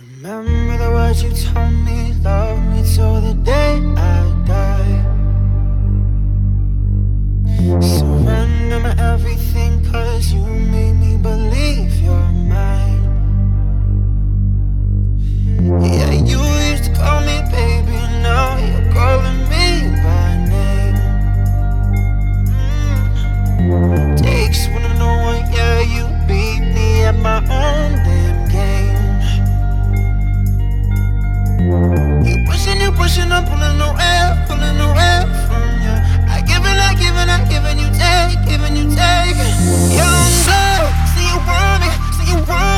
Remember the words you told me, love me till the day I die. Surrender my everything, cause you pulling no air, pulling no air from you. I give and I give and I give and you take, give and you take. Young love, see you want me, see you want me.